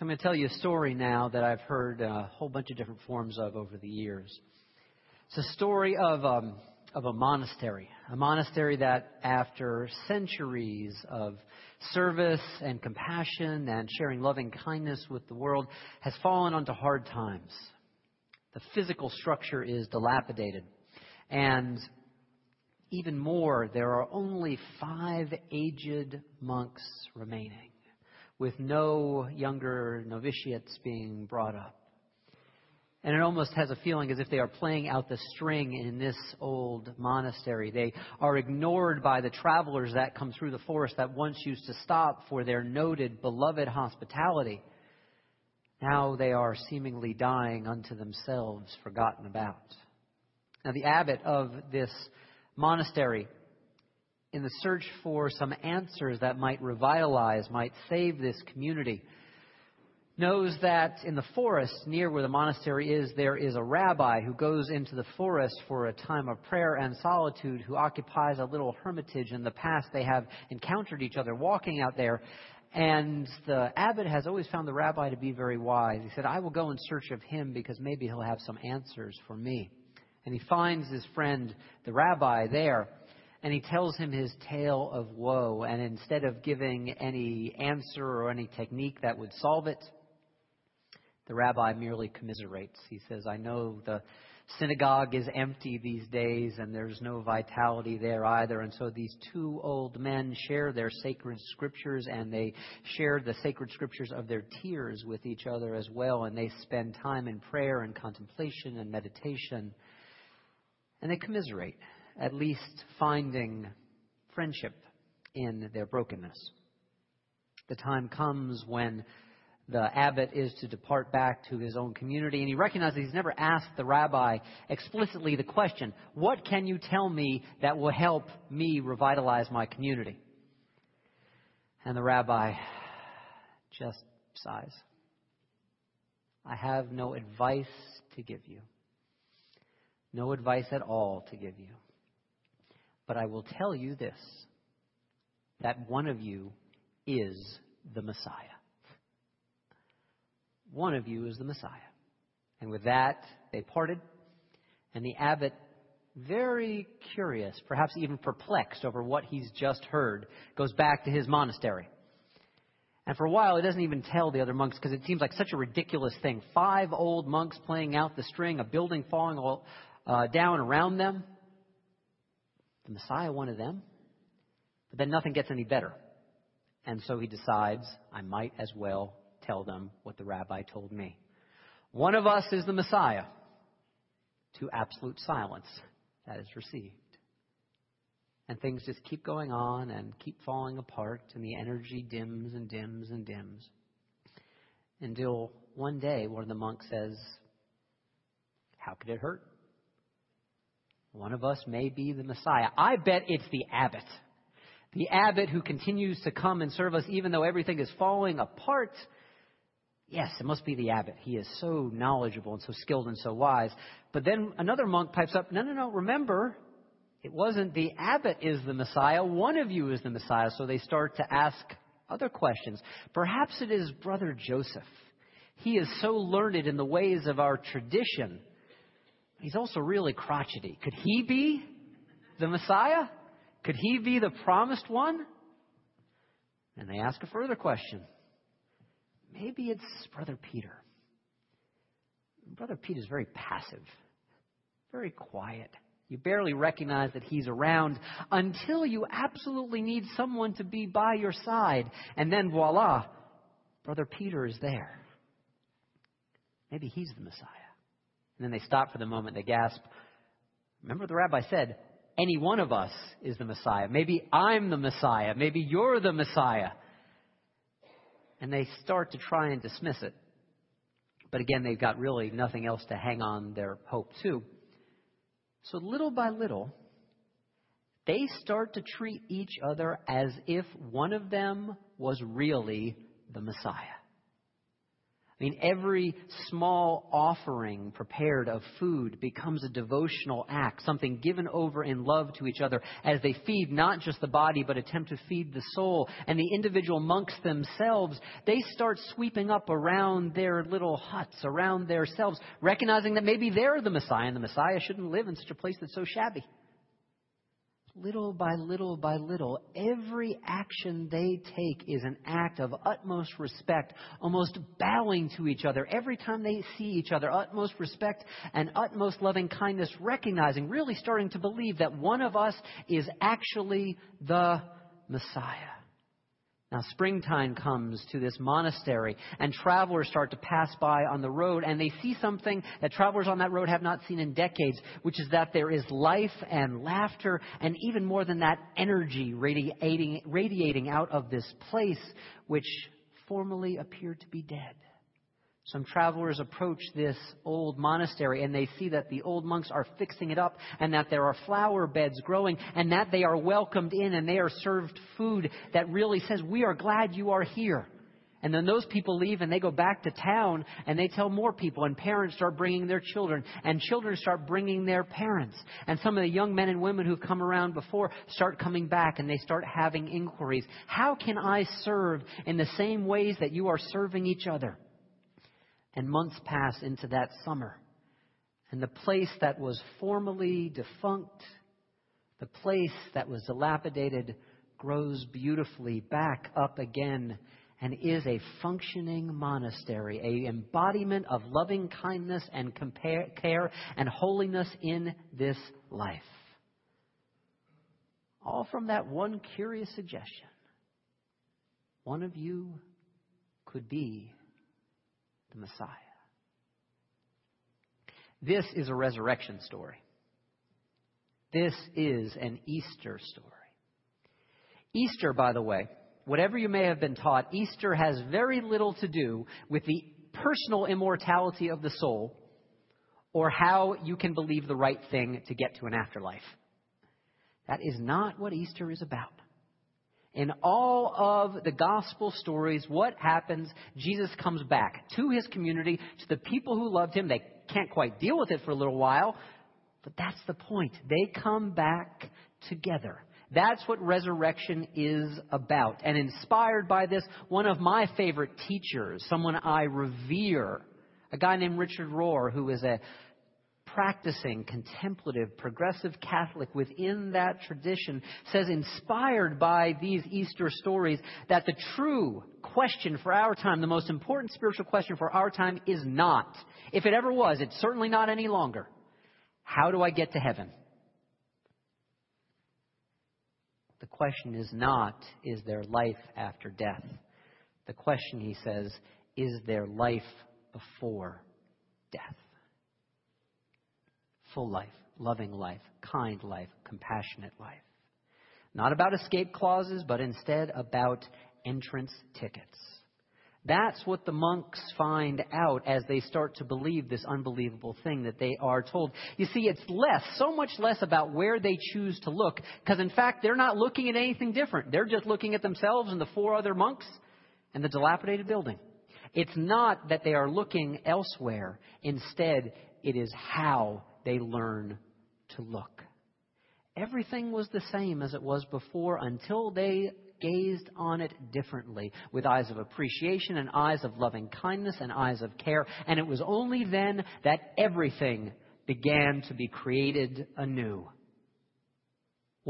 So I'm going to tell you a story now that I've heard a whole bunch of different forms of over the years. It's a story of, um, of a monastery, a monastery that after centuries of service and compassion and sharing loving kindness with the world has fallen onto hard times. The physical structure is dilapidated. And even more, there are only five aged monks remaining with no younger novitiates being brought up. And it almost has a feeling as if they are playing out the string in this old monastery. They are ignored by the travelers that come through the forest that once used to stop for their noted, beloved hospitality. Now they are seemingly dying unto themselves, forgotten about. Now, the abbot of this monastery in the search for some answers that might revitalize, might save this community, knows that in the forest near where the monastery is, there is a rabbi who goes into the forest for a time of prayer and solitude, who occupies a little hermitage. In the past, they have encountered each other walking out there. And the abbot has always found the rabbi to be very wise. He said, I will go in search of him because maybe he'll have some answers for me. And he finds his friend, the rabbi, there and he tells him his tale of woe. And instead of giving any answer or any technique that would solve it, the rabbi merely commiserates. He says, I know the synagogue is empty these days and there's no vitality there either. And so these two old men share their sacred scriptures and they share the sacred scriptures of their tears with each other as well. And they spend time in prayer and contemplation and meditation. And they commiserate at least finding friendship in their brokenness. The time comes when the abbot is to depart back to his own community, and he recognizes he's never asked the rabbi explicitly the question, What can you tell me that will help me revitalize my community? And the rabbi just sighs. I have no advice to give you, no advice at all to give you. But I will tell you this that one of you is the Messiah. One of you is the Messiah. And with that, they parted, and the abbot, very curious, perhaps even perplexed over what he's just heard, goes back to his monastery. And for a while, he doesn't even tell the other monks because it seems like such a ridiculous thing. Five old monks playing out the string, a building falling all, uh, down around them the Messiah one of them? But then nothing gets any better. And so he decides, I might as well tell them what the rabbi told me. One of us is the Messiah. To absolute silence that is received. And things just keep going on and keep falling apart, and the energy dims and dims and dims. Until one day, one of the monks says, How could it hurt? One of us may be the Messiah. I bet it's the abbot. The abbot who continues to come and serve us even though everything is falling apart. Yes, it must be the abbot. He is so knowledgeable and so skilled and so wise. But then another monk pipes up, no, no, no, remember, it wasn't the abbot is the Messiah. One of you is the Messiah. So they start to ask other questions. Perhaps it is Brother Joseph. He is so learned in the ways of our tradition He's also really crotchety. Could he be the Messiah? Could he be the promised one? And they ask a further question. Maybe it's Brother Peter. Brother Peter is very passive, very quiet. You barely recognize that he's around until you absolutely need someone to be by your side. And then voila, Brother Peter is there. Maybe he's the Messiah. And then they stop for the moment, they gasp. Remember the rabbi said, any one of us is the Messiah. Maybe I'm the Messiah. Maybe you're the Messiah. And they start to try and dismiss it. But again, they've got really nothing else to hang on their hope to. So little by little, they start to treat each other as if one of them was really the Messiah. I mean, every small offering prepared of food becomes a devotional act, something given over in love to each other as they feed not just the body, but attempt to feed the soul. And the individual monks themselves, they start sweeping up around their little huts, around themselves, recognizing that maybe they're the Messiah, and the Messiah shouldn't live in such a place that's so shabby little by little by little, every action they take is an act of utmost respect, almost bowing to each other. Every time they see each other, utmost respect and utmost loving kindness, recognizing, really starting to believe that one of us is actually the Messiah. Now, springtime comes to this monastery, and travelers start to pass by on the road, and they see something that travelers on that road have not seen in decades, which is that there is life and laughter, and even more than that, energy radiating, radiating out of this place, which formerly appeared to be dead. Some travelers approach this old monastery and they see that the old monks are fixing it up and that there are flower beds growing and that they are welcomed in and they are served food that really says, We are glad you are here. And then those people leave and they go back to town and they tell more people and parents start bringing their children and children start bringing their parents. And some of the young men and women who've come around before start coming back and they start having inquiries. How can I serve in the same ways that you are serving each other? And months pass into that summer. And the place that was formerly defunct, the place that was dilapidated, grows beautifully back up again and is a functioning monastery, a embodiment of loving kindness and compare, care and holiness in this life. All from that one curious suggestion. One of you could be the Messiah. This is a resurrection story. This is an Easter story. Easter, by the way, whatever you may have been taught, Easter has very little to do with the personal immortality of the soul or how you can believe the right thing to get to an afterlife. That is not what Easter is about. In all of the gospel stories, what happens? Jesus comes back to his community, to the people who loved him. They can't quite deal with it for a little while, but that's the point. They come back together. That's what resurrection is about. And inspired by this, one of my favorite teachers, someone I revere, a guy named Richard Rohr, who is a practicing, contemplative, progressive Catholic within that tradition says, inspired by these Easter stories, that the true question for our time, the most important spiritual question for our time is not, if it ever was, it's certainly not any longer, how do I get to heaven? The question is not, is there life after death? The question, he says, is there life before death? Full life, loving life, kind life, compassionate life. Not about escape clauses, but instead about entrance tickets. That's what the monks find out as they start to believe this unbelievable thing that they are told. You see, it's less, so much less about where they choose to look, because in fact, they're not looking at anything different. They're just looking at themselves and the four other monks and the dilapidated building. It's not that they are looking elsewhere. Instead, it is how they learn to look. Everything was the same as it was before until they gazed on it differently with eyes of appreciation and eyes of loving kindness and eyes of care. And it was only then that everything began to be created anew.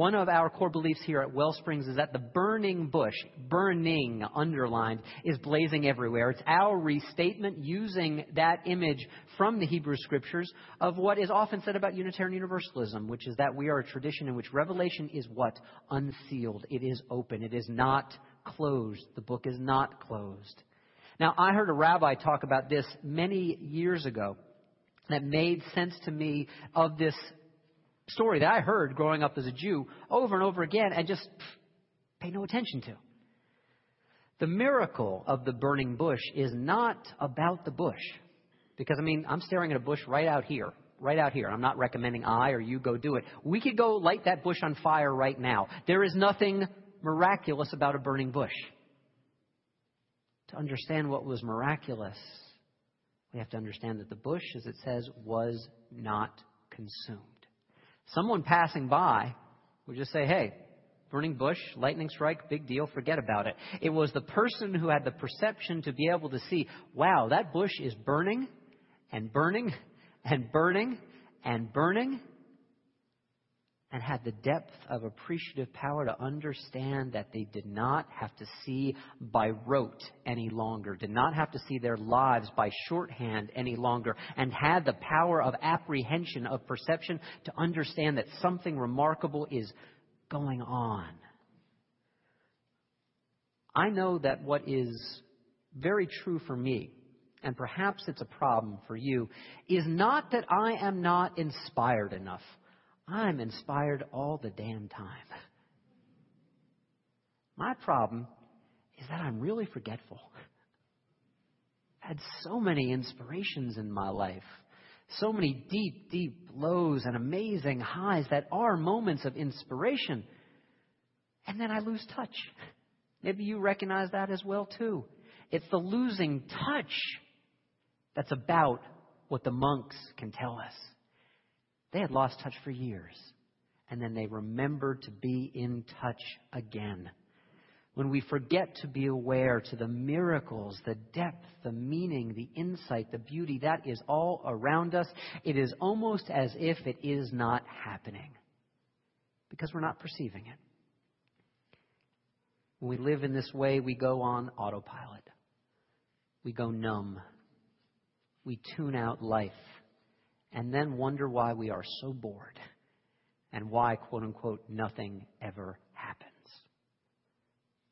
One of our core beliefs here at Wellsprings is that the burning bush, burning underlined, is blazing everywhere. It's our restatement using that image from the Hebrew Scriptures of what is often said about Unitarian Universalism, which is that we are a tradition in which revelation is what? Unsealed. It is open. It is not closed. The book is not closed. Now, I heard a rabbi talk about this many years ago that made sense to me of this story that I heard growing up as a Jew over and over again and just pay no attention to. The miracle of the burning bush is not about the bush. Because, I mean, I'm staring at a bush right out here. Right out here. I'm not recommending I or you go do it. We could go light that bush on fire right now. There is nothing miraculous about a burning bush. To understand what was miraculous we have to understand that the bush, as it says, was not consumed. Someone passing by would just say, hey, burning bush, lightning strike, big deal, forget about it. It was the person who had the perception to be able to see, wow, that bush is burning and burning and burning and burning and had the depth of appreciative power to understand that they did not have to see by rote any longer, did not have to see their lives by shorthand any longer, and had the power of apprehension, of perception to understand that something remarkable is going on. I know that what is very true for me, and perhaps it's a problem for you, is not that I am not inspired enough. I'm inspired all the damn time. My problem is that I'm really forgetful. I've had so many inspirations in my life, so many deep, deep lows and amazing highs that are moments of inspiration. And then I lose touch. Maybe you recognize that as well, too. It's the losing touch that's about what the monks can tell us. They had lost touch for years. And then they remembered to be in touch again. When we forget to be aware to the miracles, the depth, the meaning, the insight, the beauty that is all around us, it is almost as if it is not happening because we're not perceiving it. When we live in this way, we go on autopilot. We go numb. We tune out life and then wonder why we are so bored and why, quote unquote, nothing ever happens.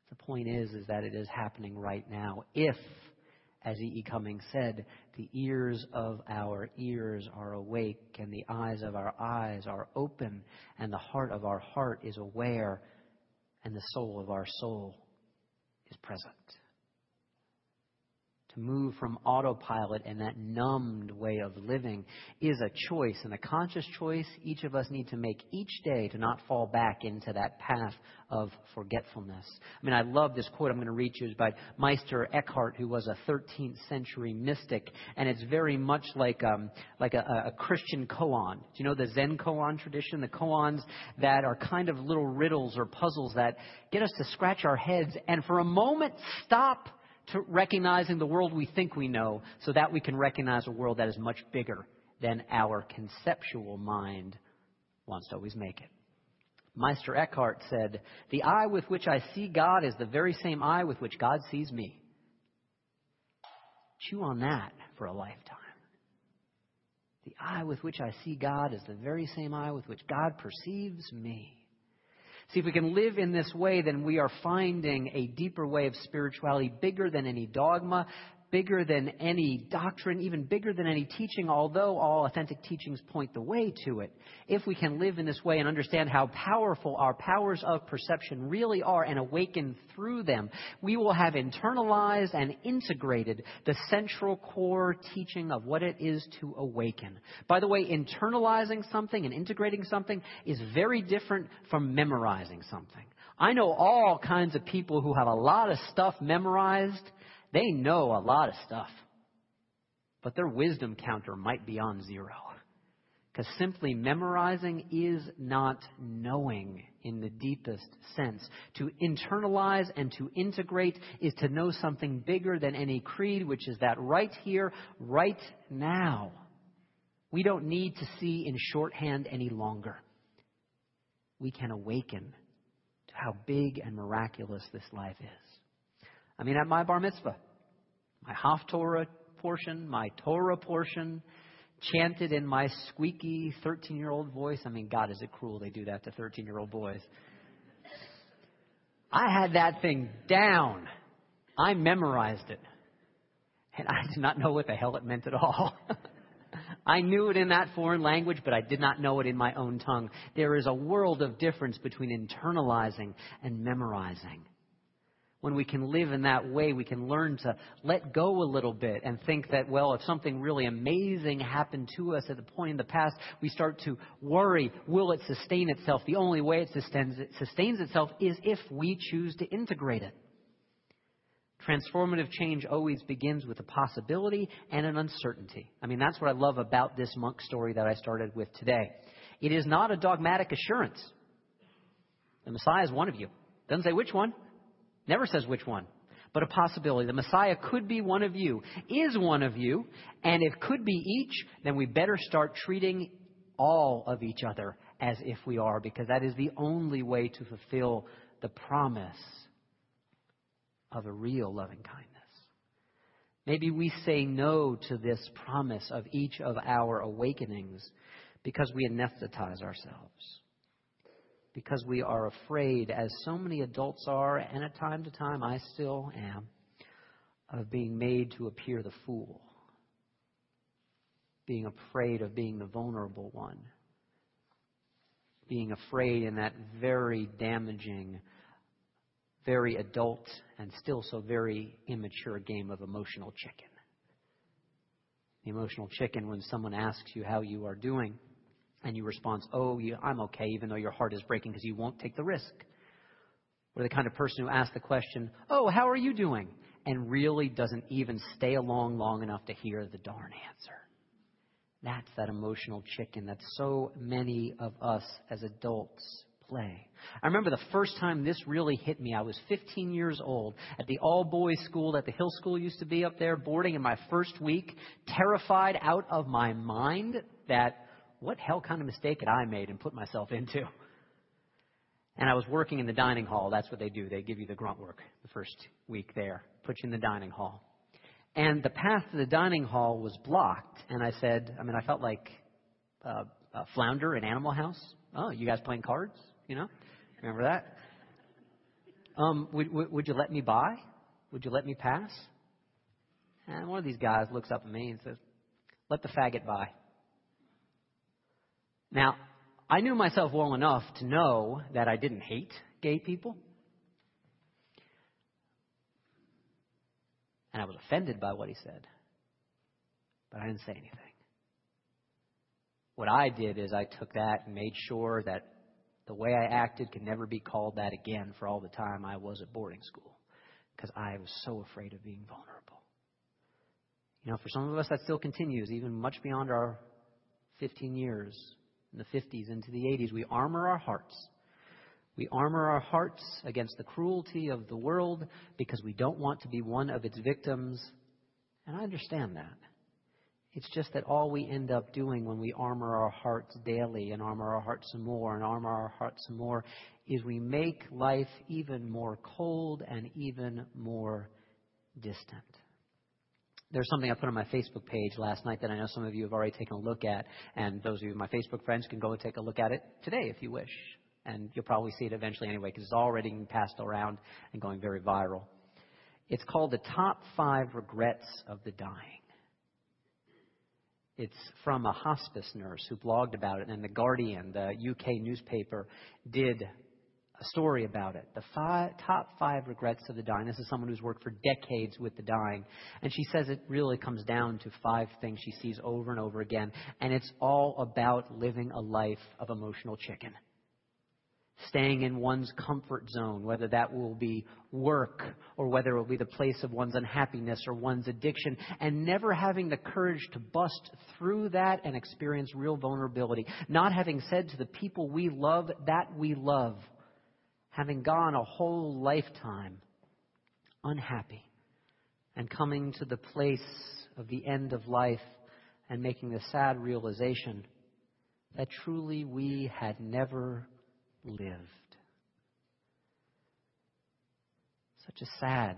The point is, is that it is happening right now. If, as E. E. Cummings said, the ears of our ears are awake and the eyes of our eyes are open and the heart of our heart is aware and the soul of our soul is present move from autopilot and that numbed way of living is a choice and a conscious choice each of us need to make each day to not fall back into that path of forgetfulness. I mean, I love this quote I'm going to read you. It's by Meister Eckhart, who was a 13th century mystic, and it's very much like um, like a, a Christian koan. Do you know the Zen koan tradition? The koans that are kind of little riddles or puzzles that get us to scratch our heads and for a moment stop to recognizing the world we think we know so that we can recognize a world that is much bigger than our conceptual mind wants to always make it. Meister Eckhart said, The eye with which I see God is the very same eye with which God sees me. Chew on that for a lifetime. The eye with which I see God is the very same eye with which God perceives me. See, if we can live in this way, then we are finding a deeper way of spirituality bigger than any dogma, bigger than any doctrine, even bigger than any teaching, although all authentic teachings point the way to it. If we can live in this way and understand how powerful our powers of perception really are and awaken through them, we will have internalized and integrated the central core teaching of what it is to awaken. By the way, internalizing something and integrating something is very different from memorizing something. I know all kinds of people who have a lot of stuff memorized they know a lot of stuff, but their wisdom counter might be on zero. Because simply memorizing is not knowing in the deepest sense. To internalize and to integrate is to know something bigger than any creed, which is that right here, right now. We don't need to see in shorthand any longer. We can awaken to how big and miraculous this life is. I mean, at my bar mitzvah, my Haftorah portion, my Torah portion, chanted in my squeaky 13 year old voice. I mean, God, is it cruel they do that to 13 year old boys? I had that thing down. I memorized it. And I did not know what the hell it meant at all. I knew it in that foreign language, but I did not know it in my own tongue. There is a world of difference between internalizing and memorizing. When we can live in that way, we can learn to let go a little bit and think that, well, if something really amazing happened to us at the point in the past, we start to worry, will it sustain itself? The only way it sustains, it sustains itself is if we choose to integrate it. Transformative change always begins with a possibility and an uncertainty. I mean, that's what I love about this monk story that I started with today. It is not a dogmatic assurance. The Messiah is one of you. Doesn't say which one, never says which one, but a possibility. The Messiah could be one of you, is one of you, and if could be each, then we better start treating all of each other as if we are, because that is the only way to fulfill the promise of a real loving kindness. Maybe we say no to this promise of each of our awakenings because we anesthetize ourselves. Because we are afraid, as so many adults are, and at time to time I still am, of being made to appear the fool. Being afraid of being the vulnerable one. Being afraid in that very damaging very adult and still so very immature game of emotional chicken. The emotional chicken when someone asks you how you are doing and you respond, Oh, yeah, I'm okay, even though your heart is breaking because you won't take the risk. Or the kind of person who asks the question, Oh, how are you doing? and really doesn't even stay along long enough to hear the darn answer. That's that emotional chicken that so many of us as adults play. I remember the first time this really hit me. I was 15 years old at the all boys school that the Hill School used to be up there, boarding in my first week, terrified out of my mind that what hell kind of mistake had I made and put myself into? And I was working in the dining hall. That's what they do. They give you the grunt work the first week there, put you in the dining hall. And the path to the dining hall was blocked. And I said, I mean, I felt like uh, a flounder in Animal House. Oh, you guys playing cards? You know, remember that? Um, would, would, would you let me by? Would you let me pass? And one of these guys looks up at me and says, Let the faggot by. Now, I knew myself well enough to know that I didn't hate gay people. And I was offended by what he said. But I didn't say anything. What I did is I took that and made sure that the way I acted could never be called that again for all the time I was at boarding school because I was so afraid of being vulnerable. You know, for some of us, that still continues, even much beyond our 15 years, in the 50s into the 80s. We armor our hearts. We armor our hearts against the cruelty of the world because we don't want to be one of its victims. And I understand that. It's just that all we end up doing when we armor our hearts daily and armor our hearts some more and armor our hearts some more is we make life even more cold and even more distant. There's something I put on my Facebook page last night that I know some of you have already taken a look at, and those of you, my Facebook friends, can go and take a look at it today if you wish. And you'll probably see it eventually anyway because it's already being passed around and going very viral. It's called The Top Five Regrets of the Dying. It's from a hospice nurse who blogged about it, and The Guardian, the UK newspaper, did a story about it. The five, top five regrets of the dying. This is someone who's worked for decades with the dying. And she says it really comes down to five things she sees over and over again. And it's all about living a life of emotional chicken staying in one's comfort zone, whether that will be work or whether it will be the place of one's unhappiness or one's addiction, and never having the courage to bust through that and experience real vulnerability. Not having said to the people we love that we love, having gone a whole lifetime unhappy, and coming to the place of the end of life and making the sad realization that truly we had never lived. Such a sad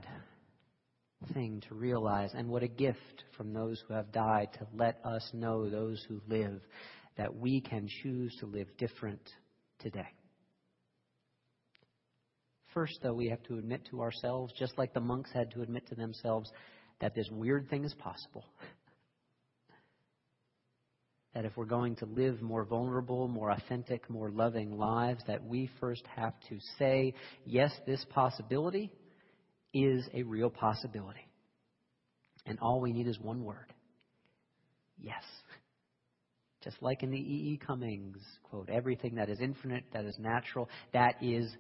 thing to realize, and what a gift from those who have died to let us know, those who live, that we can choose to live different today. First, though, we have to admit to ourselves, just like the monks had to admit to themselves, that this weird thing is possible. that if we're going to live more vulnerable, more authentic, more loving lives, that we first have to say, yes, this possibility is a real possibility. And all we need is one word yes. Just like in the E. E. Cummings quote, everything that is infinite, that is natural, that is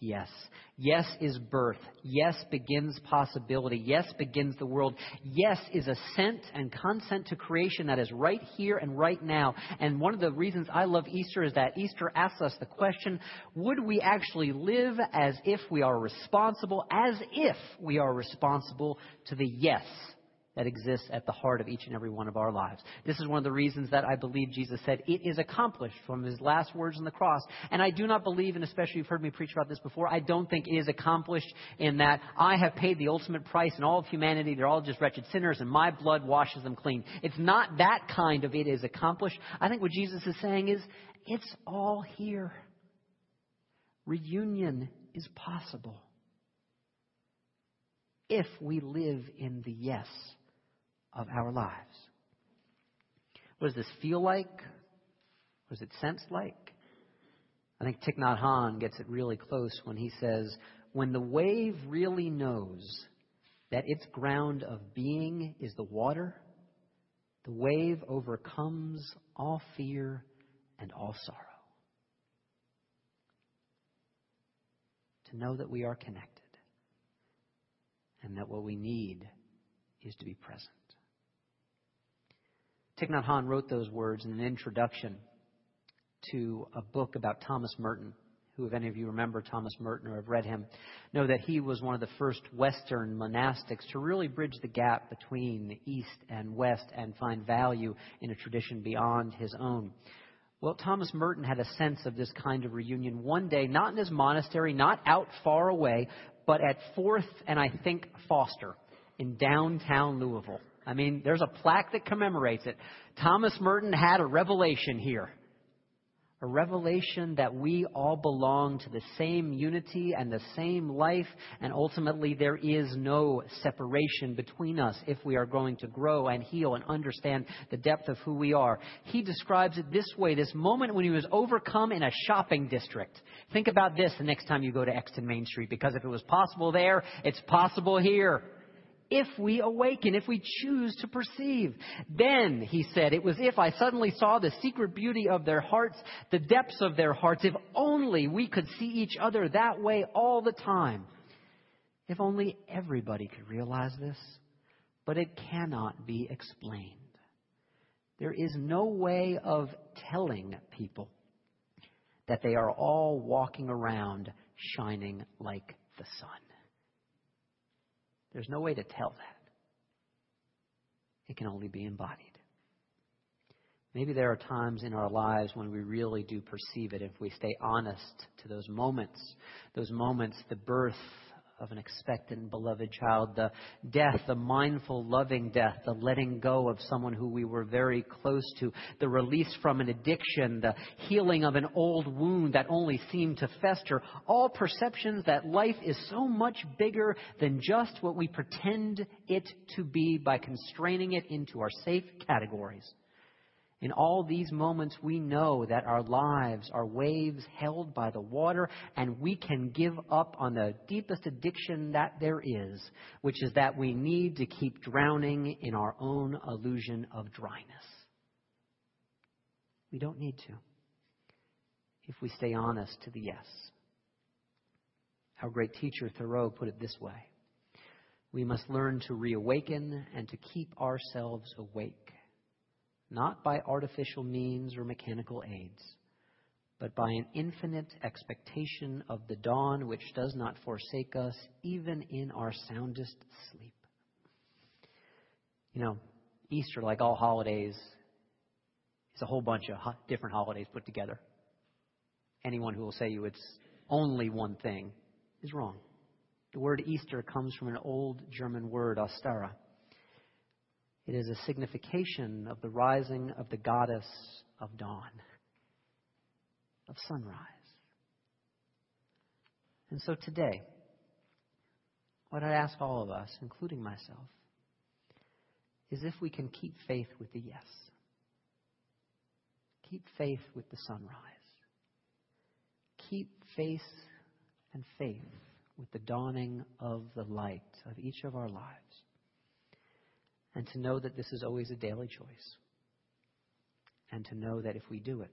Yes. Yes is birth. Yes begins possibility. Yes begins the world. Yes is assent and consent to creation that is right here and right now. And one of the reasons I love Easter is that Easter asks us the question, would we actually live as if we are responsible, as if we are responsible to the yes that exists at the heart of each and every one of our lives. This is one of the reasons that I believe Jesus said, It is accomplished from his last words on the cross. And I do not believe, and especially you've heard me preach about this before, I don't think it is accomplished in that I have paid the ultimate price and all of humanity, they're all just wretched sinners, and my blood washes them clean. It's not that kind of it is accomplished. I think what Jesus is saying is, it's all here. Reunion is possible if we live in the yes of our lives. What does this feel like? What does it sense like? I think Thich Nhat Hanh gets it really close when he says, when the wave really knows that its ground of being is the water, the wave overcomes all fear and all sorrow. To know that we are connected and that what we need is to be present. Thich Nhat Hanh wrote those words in an introduction to a book about Thomas Merton, who, if any of you remember Thomas Merton or have read him, know that he was one of the first Western monastics to really bridge the gap between the East and West and find value in a tradition beyond his own. Well, Thomas Merton had a sense of this kind of reunion one day, not in his monastery, not out far away, but at Fourth and I think Foster in downtown Louisville. I mean, there's a plaque that commemorates it. Thomas Merton had a revelation here. A revelation that we all belong to the same unity and the same life, and ultimately there is no separation between us if we are going to grow and heal and understand the depth of who we are. He describes it this way this moment when he was overcome in a shopping district. Think about this the next time you go to Exton Main Street, because if it was possible there, it's possible here if we awaken, if we choose to perceive. Then, he said, it was if I suddenly saw the secret beauty of their hearts, the depths of their hearts, if only we could see each other that way all the time. If only everybody could realize this. But it cannot be explained. There is no way of telling people that they are all walking around shining like the sun. There's no way to tell that. It can only be embodied. Maybe there are times in our lives when we really do perceive it if we stay honest to those moments, those moments, the birth of an expectant, beloved child, the death, the mindful, loving death, the letting go of someone who we were very close to, the release from an addiction, the healing of an old wound that only seemed to fester, all perceptions that life is so much bigger than just what we pretend it to be by constraining it into our safe categories. In all these moments, we know that our lives are waves held by the water, and we can give up on the deepest addiction that there is, which is that we need to keep drowning in our own illusion of dryness. We don't need to if we stay honest to the yes. Our great teacher Thoreau put it this way We must learn to reawaken and to keep ourselves awake not by artificial means or mechanical aids, but by an infinite expectation of the dawn which does not forsake us even in our soundest sleep. You know, Easter, like all holidays, is a whole bunch of different holidays put together. Anyone who will say you it's only one thing is wrong. The word Easter comes from an old German word, Ostara it is a signification of the rising of the goddess of dawn, of sunrise. And so today, what I'd ask all of us, including myself, is if we can keep faith with the yes. Keep faith with the sunrise. Keep faith and faith with the dawning of the light of each of our lives and to know that this is always a daily choice. And to know that if we do it,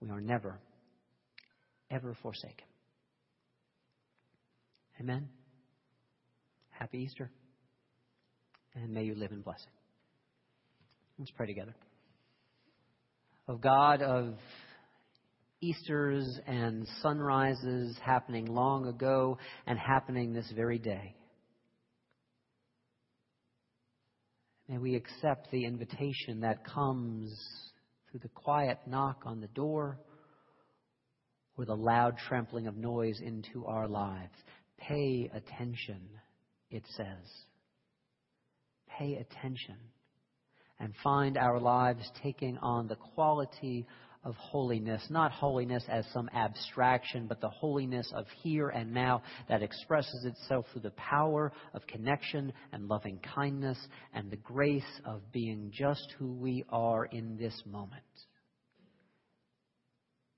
we are never, ever forsaken. Amen. Happy Easter. And may you live in blessing. Let's pray together. Of God, of Easters and sunrises happening long ago and happening this very day. May we accept the invitation that comes through the quiet knock on the door or the loud trampling of noise into our lives. Pay attention, it says. Pay attention and find our lives taking on the quality of holiness, not holiness as some abstraction, but the holiness of here and now that expresses itself through the power of connection and loving kindness and the grace of being just who we are in this moment.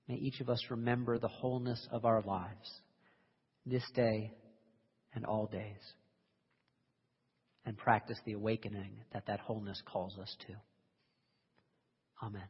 May each of us remember the wholeness of our lives this day and all days and practice the awakening that that wholeness calls us to. Amen.